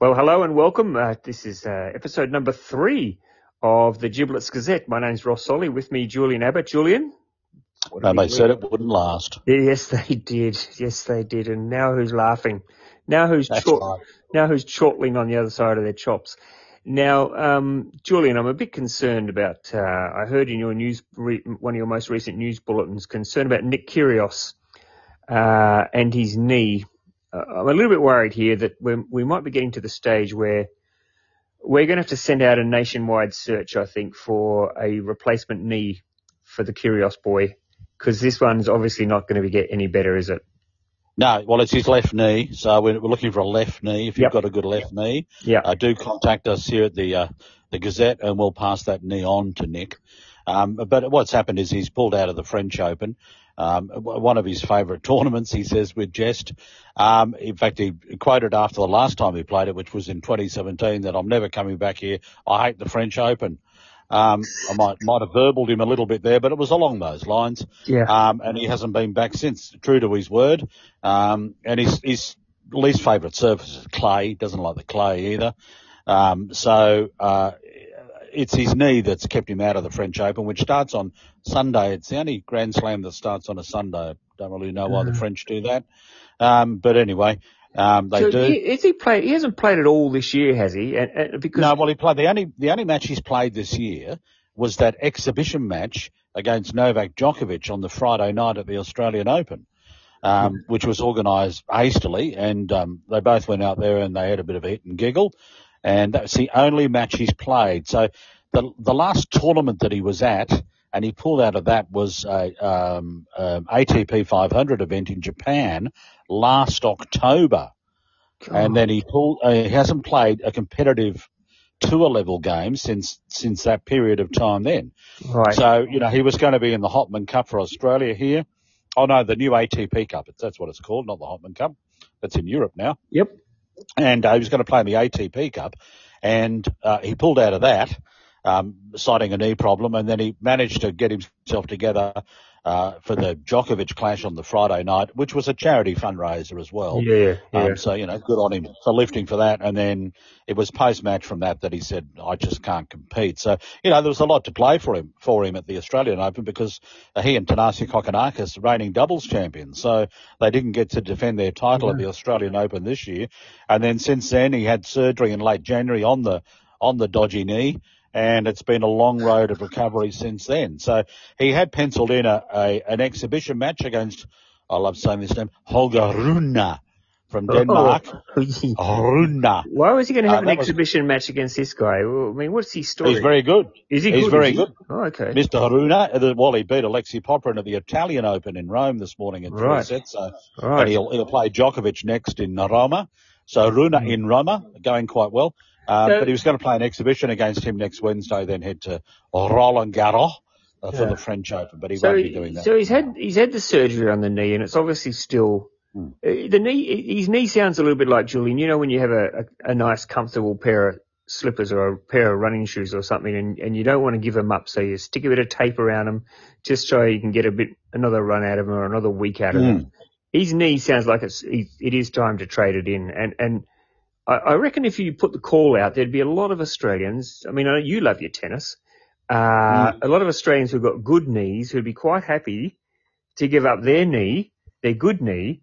Well, hello and welcome. Uh, this is uh, episode number three of the Giblets Gazette. My name's Ross Solly. With me, Julian Abbott. Julian? No, they said it wouldn't last. Yes, they did. Yes, they did. And now who's laughing? Now who's chort- right. now who's chortling on the other side of their chops? Now, um, Julian, I'm a bit concerned about. Uh, I heard in your news, re- one of your most recent news bulletins, concerned about Nick Kyrgios uh, and his knee. Uh, I'm a little bit worried here that we're, we might be getting to the stage where we're going to have to send out a nationwide search, I think, for a replacement knee for the Kyrgios boy, because this one's obviously not going to be get any better, is it? No, well, it's his left knee, so we're, we're looking for a left knee. If you've Yep. got a good left knee, Yeah. uh, do contact us here at the uh, the Gazette, and we'll pass that knee on to Nick. Um, but what's happened is he's pulled out of the French Open, um, one of his favourite tournaments. He says with jest. Um, in fact, he quoted after the last time he played it, which was in 2017, that I'm never coming back here. I hate the French Open. Um, I might might have verbaled him a little bit there, but it was along those lines. Yeah. Um, and he hasn't been back since, true to his word. Um, and his, his least favourite surface is clay. He Doesn't like the clay either. Um, so, uh, it's his knee that's kept him out of the French Open, which starts on Sunday. It's the only Grand Slam that starts on a Sunday. I Don't really know why the Mm. French do that. Um, but anyway, um, they so do. he, is he play? He hasn't played at all this year, has he? And, and because No, well, he played the only the only match he's played this year was that exhibition match against Novak Djokovic on the Friday night at the Australian Open, um, which was organised hastily, and um, they both went out there and they had a bit of a hit and giggle, and that's the only match he's played. So the the last tournament that he was at. And he pulled out of that was a um, um, ATP 500 event in Japan last October and then he pulled. Uh, he hasn't played a competitive tour level game since since that period of time. Then, right. so you know he was going to be in the Hopman Cup for Australia here. Oh no, the new ATP Cup. That's what it's called, not the Hopman Cup. That's in Europe now. Yep. And uh, he was going to play in the ATP Cup, and uh, he pulled out of that, um, citing a knee problem, and then he managed to get himself together. Uh, for the Djokovic clash on the Friday night, which was a charity fundraiser as well. Yeah. Yeah. Um, so, you know, good on him for lifting for that. And then it was post match from that that he said, I just can't compete. So, you know, there was a lot to play for him, for him at the Australian Open because he and Thanasi Kokkinakis reigning doubles champions. So they didn't get to defend their title at the Australian Open this year. And then since then he had surgery in late January on the, on the dodgy knee. And it's been a long road of recovery since then. So he had penciled in a, a an exhibition match against, I love saying this name, Holger Rune from Denmark. Oh. Rune. Why was he going to Uh, have an that was- exhibition match against this guy? I mean, what's his story? He's very good. is he he's good? very he? good. Oh, okay. Mr. Haruna, uh, well, he beat Alexei Popyrin at the Italian Open in Rome this morning in three Right. sets. So, Right. and he'll, he'll play Djokovic next in Roma. So Runa Mm. in Roma, going quite well. Uh, So- but he was going to play an exhibition against him next Wednesday, then head to Roland Garros uh, for Yeah. the French Open. But he So, won't be doing that. so he's had he's had the surgery on the knee, and it's obviously still Hmm. uh, the knee. His knee sounds a little bit like Julian. You know, when you have a, a, a nice, comfortable pair of slippers or a pair of running shoes or something, and, and you don't want to give them up, so you stick a bit of tape around them just so you can get a bit another run out of them or another week out of Hmm. them. His knee sounds like it's it it is time to trade it in, and and. I I reckon if you put the call out, there'd be a lot of Australians. I mean, I know you love your tennis. Uh, a lot of Australians who've got good knees who'd be quite happy to give up their knee, their good knee,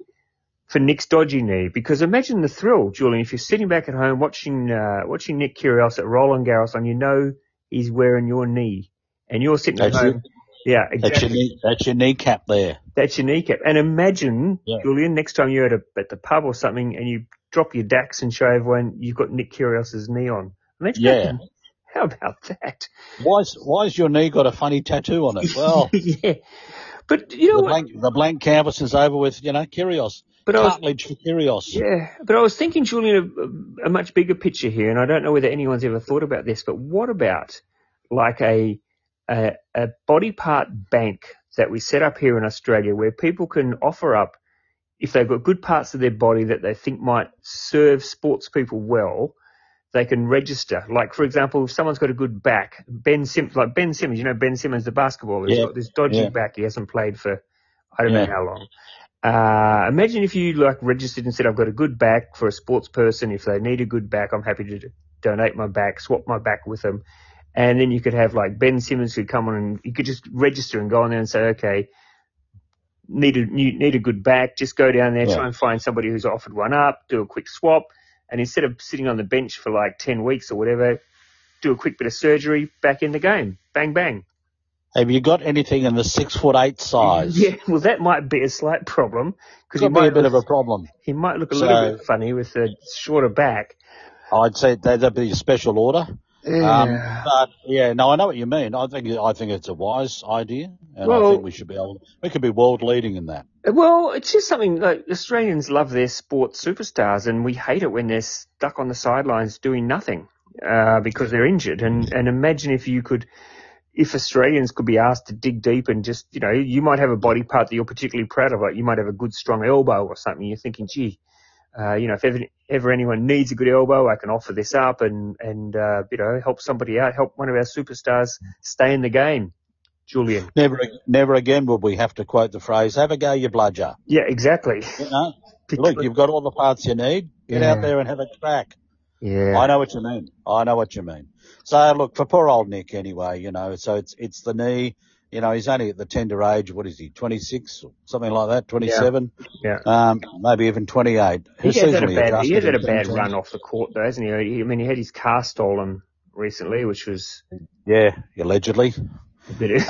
for Nick's dodgy knee. Because imagine the thrill, Julian, if you're sitting back at home watching uh, watching Nick Kyrgios at Roland Garros, and you know he's wearing your knee, and you're sitting That's at home. Yeah, That's your, knee, that's your kneecap there. That's your kneecap. And imagine, Yeah. Julian, next time you're at a at the pub or something, and you drop your Dax and show everyone you've got Nick Kyrgios's knee on. Imagine Yeah. How about that? Why's, why's your knee got a funny tattoo on it? Well, yeah. But you know the what? blank, the blank canvas is over with, you know, Kyrgios. But I was, for Kyrgios. yeah, but I was thinking, Julian, a, a much bigger picture here, and I don't know whether anyone's ever thought about this, but what about like a, a, a body part bank that we set up here in Australia where people can offer up if they've got good parts of their body that they think might serve sports people well, they can register. Like, for example, if someone's got a good back, Ben Simmons, like Ben Simmons, you know Ben Simmons, the basketballer, he's Yeah. got this dodgy Yeah. back. He hasn't played for I don't know how long. Uh, imagine if you like registered and said, I've got a good back for a sports person. If they need a good back, I'm happy to donate my back, swap my back with them. And then you could have like Ben Simmons could come on and you could just register and go on there and say, okay, need a need a good back. Just go down there, yeah. try and find somebody who's offered one up, do a quick swap, and instead of sitting on the bench for like ten weeks or whatever, do a quick bit of surgery, back in the game, bang bang. Have you got anything in the six foot eight size? Yeah, well, that might be a slight problem because he might be a bit look, of a problem. He might look a so, little bit funny with a shorter back. I'd say that'd be a special order. Yeah. Um, but yeah, no, I know what you mean. I think I think it's a wise idea, and well, I think we should be able. We could be world leading in that. Well, it's just something like Australians love their sports superstars, and we hate it when they're stuck on the sidelines doing nothing uh, because they're injured. And and imagine if you could. If Australians could be asked to dig deep and just, you know, you might have a body part that you're particularly proud of, like you might have a good strong elbow or something. You're thinking, gee, uh, you know, if ever, ever, anyone needs a good elbow, I can offer this up and, and, uh, you know, help somebody out, help one of our superstars stay in the game. Julian. Never, never again will we have to quote the phrase, have a go, you bludger. Yeah, exactly. You know, look, you've got all the parts you need. Get yeah. out there and have a crack. Yeah. I know what you mean. I know what you mean. So look, for poor old Nick anyway, you know, so it's, it's the knee, you know, he's only at the tender age. What is he? 26 or something like that? 27? Yeah. yeah. Um, maybe even 28. He has had a bad, he has had a bad run off the court though, hasn't he? I mean, he had his car stolen recently, which was. Yeah, allegedly.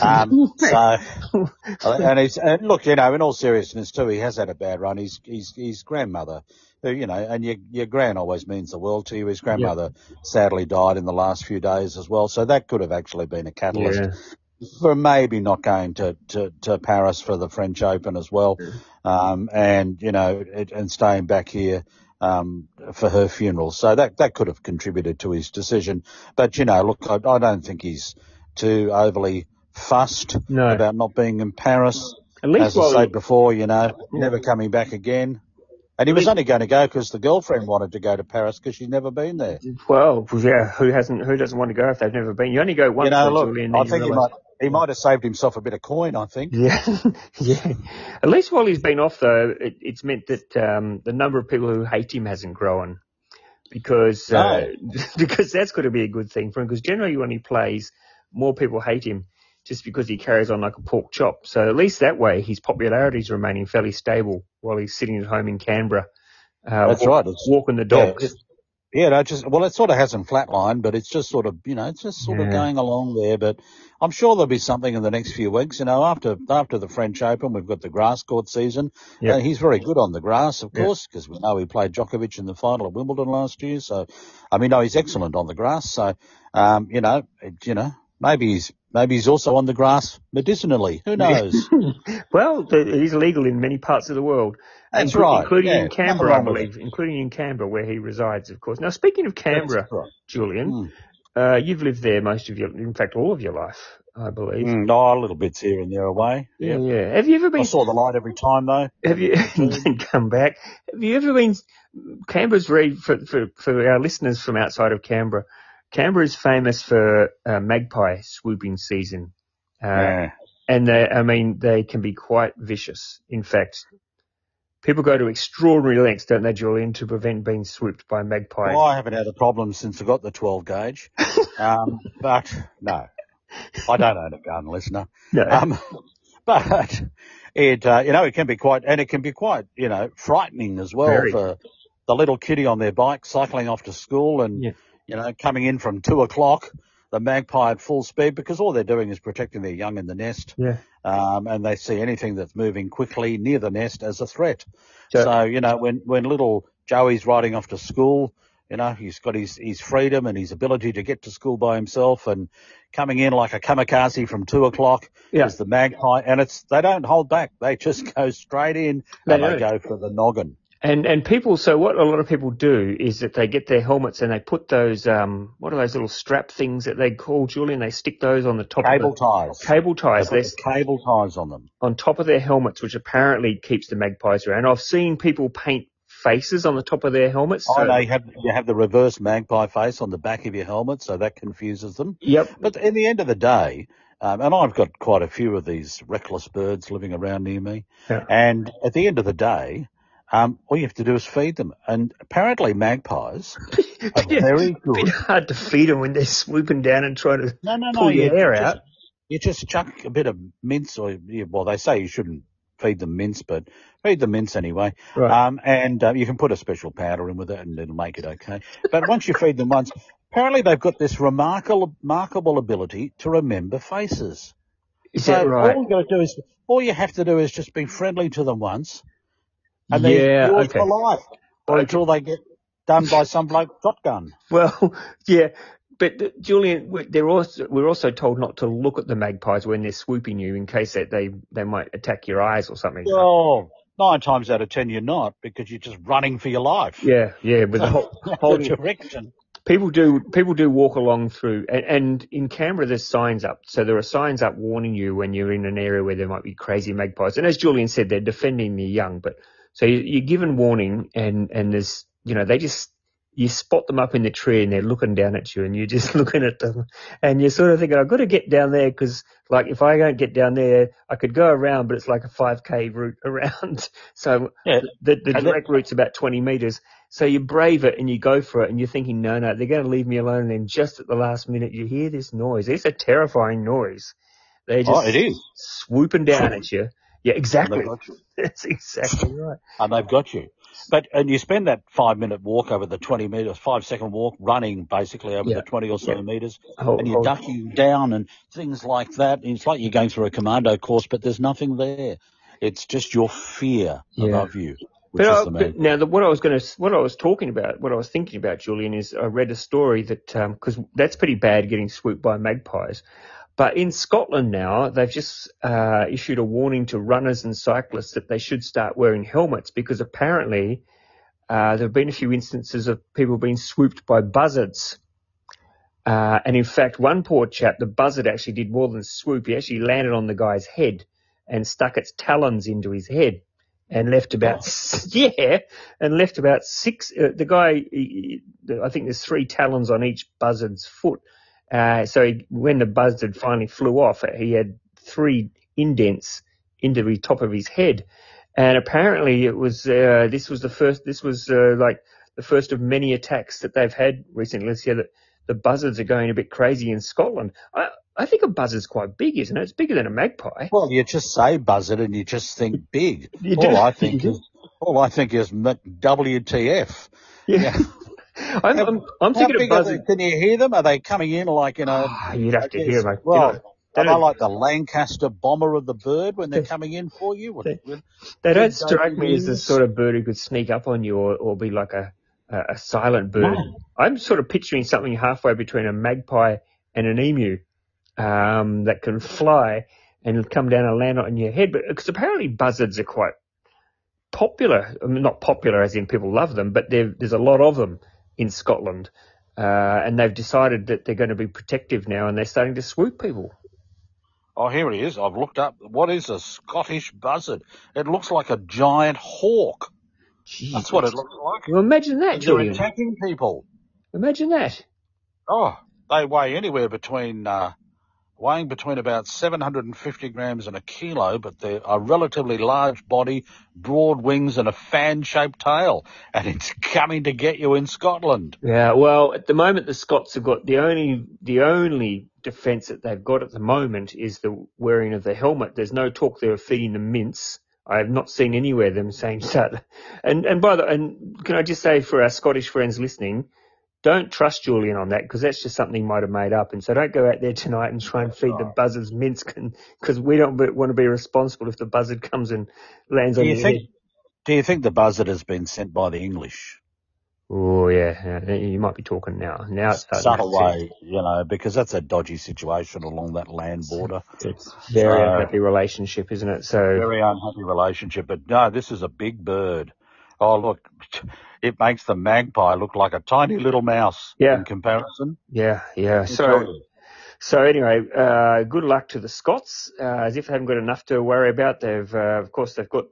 um, so, and he's, and look, you know, in all seriousness too, he has had a bad run. His, his, his grandmother, who, you know, and your, your gran always means the world to you. His grandmother sadly died in the last few days as well. So that could have actually been a catalyst. Yeah for maybe not going to, to, to Paris for the French Open as well, um, and you know, it, and staying back here um, for her funeral. So that that could have contributed to his decision. But you know, look, I, I don't think he's too overly fussed no. about not being in Paris. At least As I said before, you know, never coming back again. And he was only going to go because the girlfriend wanted to go to Paris because she's never been there. Well, yeah, who hasn't? Who doesn't want to go if they've never been? You only go once. You know, look, I think he might. He might have saved himself a bit of coin, I think. Yeah, yeah. At least while he's been off, though, it, it's meant that um, the number of people who hate him hasn't grown, because no. uh, because that's got to be a good thing for him. Because generally, when he plays, more people hate him just because he carries on like a pork chop. So at least that way, his popularity is remaining fairly stable while he's sitting at home in Canberra. Uh, That's walk, right. It's, walking the dogs. Yeah, yeah, no, just well, it sort of hasn't flatlined, but it's just sort of you know, it's just sort yeah. of going along there. But I'm sure there'll be something in the next few weeks. You know, after after the French Open, we've got the grass court season. Yeah, uh, he's very good on the grass, of course, because we know he played Djokovic in the final at Wimbledon last year. So, I mean, no, he's excellent on the grass. So, um, you know, it, you know, maybe he's maybe he's also on the grass medicinally. Who knows? well, he's legal in many parts of the world. That's right, including yeah, in Canberra, I believe, including in Canberra where he resides, of course. Now, speaking of Canberra, right. Julian, mm. uh, you've lived there most of your, in fact, all of your life. I believe. Mm, no, little bits here and there away. Yeah, yeah. Have you ever been? I saw the light every time though. Have you then come back? Have you ever been? Canberra's very for, for for our listeners from outside of Canberra. Canberra is famous for uh, magpie swooping season. Uh, yeah. And they, I mean, they can be quite vicious. In fact, people go to extraordinary lengths, don't they, Julian, to prevent being swooped by magpie? Well, I haven't had a problem since I got the 12 gauge. um, but no, I don't own a gun, listener. No. Um, but it, uh, you know, it can be quite, and it can be quite, you know, frightening as well Very. for the little kiddie on their bike cycling off to school and, yeah you know, coming in from two o'clock, the magpie at full speed because all they're doing is protecting their young in the nest. Yeah. Um, and they see anything that's moving quickly near the nest as a threat. So, so, you know, when, when little Joey's riding off to school, you know, he's got his, his freedom and his ability to get to school by himself and coming in like a kamikaze from two o'clock yeah. is the magpie and it's, they don't hold back. They just go straight in they and they go for the noggin. And and people, so what a lot of people do is that they get their helmets and they put those um what are those little strap things that they call Julian? They stick those on the top cable of the, ties. Cable ties. There's cable ties on them on top of their helmets, which apparently keeps the magpies around. I've seen people paint faces on the top of their helmets. So. Oh, they have you have the reverse magpie face on the back of your helmet, so that confuses them. Yep. But in the end of the day, Um, and I've got quite a few of these reckless birds living around near me. Yeah. And at the end of the day, um, all you have to do is feed them. And apparently magpies are Yeah, very Bit good. hard to feed them when they're swooping down and trying to. No, no, no. pull your hair just, out. You just chuck a bit of mince or, well, they say you shouldn't feed them mince, but feed them mince anyway. Right. Um, and uh, you can put a special powder in with it and it'll make it okay. But once you feed them once, apparently they've got this remarkable, remarkable ability to remember faces. Is so that right? all you got to do is, all you have to do is just be friendly to them once, and they're Yeah, yours okay. for life, Okay. until they get done by some bloke shotgun. Well, yeah, but uh, Julian, they're also we're also told not to look at the magpies when they're swooping you in case that they they might attack your eyes or something. Well, nine times out of ten you're not because you're just running for your life. Yeah, yeah, with the whole, holding direction. people do people do walk along through and, and in Canberra there's signs up so there are signs up warning you when you're in an area where there might be crazy magpies and as Julian said they're defending the young but so you, you're given warning and and there's you know they just you spot them up in the tree and they're looking down at you and you're just looking at them and you're sort of thinking I've got to get down there because like if I don't get down there I could go around but it's like a 5k route around so Yeah. the, the direct route's about 20 meters so you brave it and you go for it and you're thinking, no, no, they're going to leave me alone. And then just at the last minute, you hear this noise. It's a terrifying noise. They're just Oh, it is. swooping down at you. Yeah, exactly. they've got you. That's exactly right. And they've got you. But and you spend that five minute walk over the twenty metres, five second walk, running basically over Yeah. the twenty or so Yeah. Hold- and you're ducking down and things like that. It's like you're going through a commando course, but there's nothing there. It's just your fear Yeah. above you, which But, is I, but now, the, what I was going to, what I was talking about, what I was thinking about, Julian, is I read a story that um, because that's pretty bad getting swooped by magpies. But in Scotland now, they've just uh, issued a warning to runners and cyclists that they should start wearing helmets because apparently uh, there have been a few instances of people being swooped by buzzards. Uh, and in fact, one poor chap, the buzzard actually did more than swoop. He actually landed on the guy's head and stuck its talons into his head and left about yeah, and left about six. Uh, the guy, he- I think there's three talons on each buzzard's foot. Uh, so he, when the buzzard finally flew off, he had three indents into the top of his head, and apparently it was uh, this was the first. This was uh, like the first of many attacks that they've had recently. Let's hear that the buzzards are going a bit crazy in Scotland. I, I think a buzzard's quite big, isn't it? It's bigger than a magpie. Well, you just say buzzard and you just think big. All I think is all I think is WTF. Yeah. I'm, I'm, I'm thinking of big are buzzards. they? Can you hear them? Are they coming in like you know? Ah, you'd have to hear them. like, Well, you know, they like the Lancaster bomber of the bird when they're coming in for you? They- they don't strike me as the sort of bird who could sneak up on you or, or be like a, a, a silent bird. No. I'm sort of picturing something halfway between a magpie and an emu um, that can fly and come down and land on your head. But because apparently buzzards are quite popular. I mean, not popular as in people love them, but there's a lot of them in Scotland. Uh, and they've decided that they're going to be protective now and they're starting to swoop people. Oh, here it is. I've looked up. What is a Scottish buzzard? It looks like a giant hawk. Jeez. That's what it looks like. Well, imagine that, And they're attacking people. Imagine that. Oh, they weigh anywhere between uh, weighing between about 750 grams and a kilo, but they're a relatively large body, broad wings, and a fan-shaped tail. And it's coming to get you in Scotland. Yeah, well, at the moment the Scots have got the only the only defence that they've got at the moment is the wearing of the helmet. There's no talk there of feeding the mince. I have not seen anywhere them saying that. And and by the and can I just say for our Scottish friends listening, don't trust Julian on that because that's just something he might have made up. And so don't go out there tonight and try and feed the buzzards mince because we don't want to be responsible if the buzzard comes and lands Do on you your think? head. Do you think the buzzard has been sent by the English? Oh yeah, you might be talking now. Now it's Subtle way, you know, because that's a dodgy situation along that land border. It's very So- unhappy relationship, isn't it? So Very unhappy relationship. But no, this is a big bird. Oh, look, it makes the magpie look like a tiny little mouse Yeah. in comparison. yeah, yeah. So so anyway, uh, good luck to the Scots. Uh, as if they haven't got enough to worry about, they've uh, of course they've got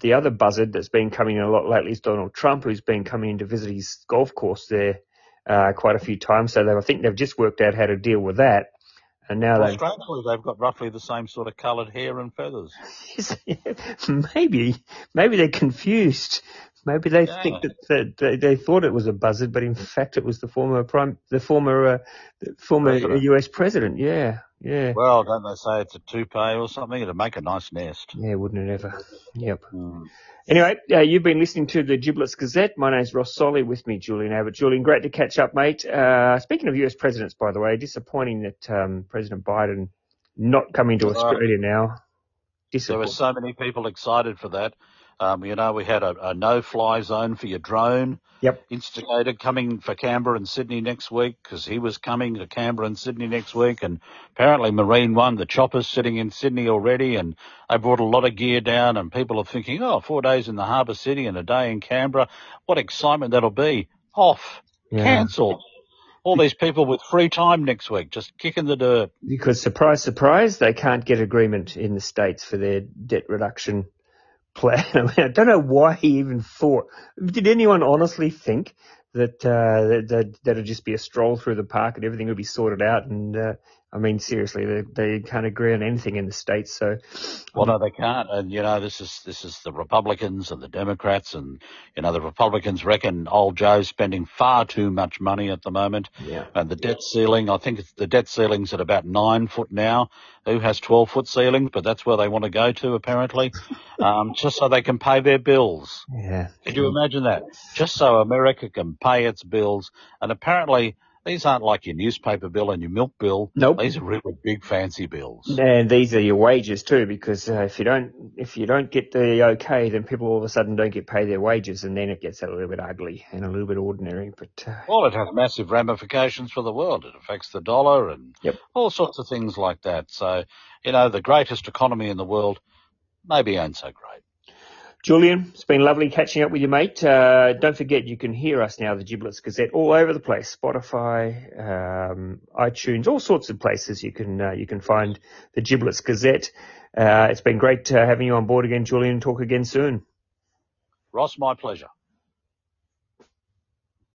the other buzzard that's been coming in a lot lately is Donald Trump, who's been coming in to visit his golf course there uh, quite a few times. So they, I think they've just worked out how to deal with that. And now Well, they've strangely, they've got roughly the same sort of coloured hair and feathers. maybe maybe they're confused. Maybe they Yeah. think that, that they, they thought it was a buzzard, but in fact it was the former prime, the former uh, the former President. U.S. president. Yeah, yeah, Well, don't they say it's a toupee or something? It'd make a nice nest. yeah. Wouldn't it ever? Yep. Mm. Anyway, uh, you've been listening to the Giblets Gazette. My name's Ross Solly. With me, Julian Abbott. Julian, great to catch up, mate. Uh, speaking of US presidents, by the way, disappointing that um, President Biden not coming to. Australia now. There were so many people excited for that. Um, you know, we had a, a no-fly zone for your drone. Yep. Instigator coming for Canberra and Sydney next week because he was coming to Canberra and Sydney next week. And apparently Marine One, the chopper's sitting in Sydney already and they brought a lot of gear down and people are thinking, oh, four days in the harbour city and a day in Canberra. What excitement that'll be. Off. Yeah. Cancelled. All these people with free time next week, just kicking the dirt. Because surprise, surprise, they can't get agreement in the states for their debt reduction plan. I, mean, I don't know why he even thought. Did anyone honestly think that uh, that that that'd just be a stroll through the park and everything would be sorted out? And uh, I mean, seriously, they, they can't agree on anything in the states. So, Well, no, they can't. And you know, this is this is the Republicans and the Democrats, and you know, the Republicans reckon old Joe's spending far too much money at the moment, yeah, and the debt ceiling. I think the debt ceiling's at about nine foot now. Who has twelve foot ceilings? But that's where they want to go to, apparently, um, just so they can pay their bills. yeah. Could you imagine that? Just so America can pay its bills, and apparently. These aren't like your newspaper bill and your milk bill. Nope. These are really big fancy bills. And these are your wages too, because uh, if you don't if you don't get the okay, then people all of a sudden don't get paid their wages, and then it gets a little bit ugly and a little bit ordinary. But uh, Well, it has massive ramifications for the world. It affects the dollar and Yep. all sorts of things like that. So, you know, the greatest economy in the world maybe ain't so great. Julian, it's been lovely catching up with you, mate. Uh, don't forget you can hear us now, the Giblets Gazette, all over the place. Spotify, um, iTunes, all sorts of places you can uh, you can find the Giblets Gazette. Uh, it's been great uh, having you on board again, Julian. Talk again soon. Ross, my pleasure.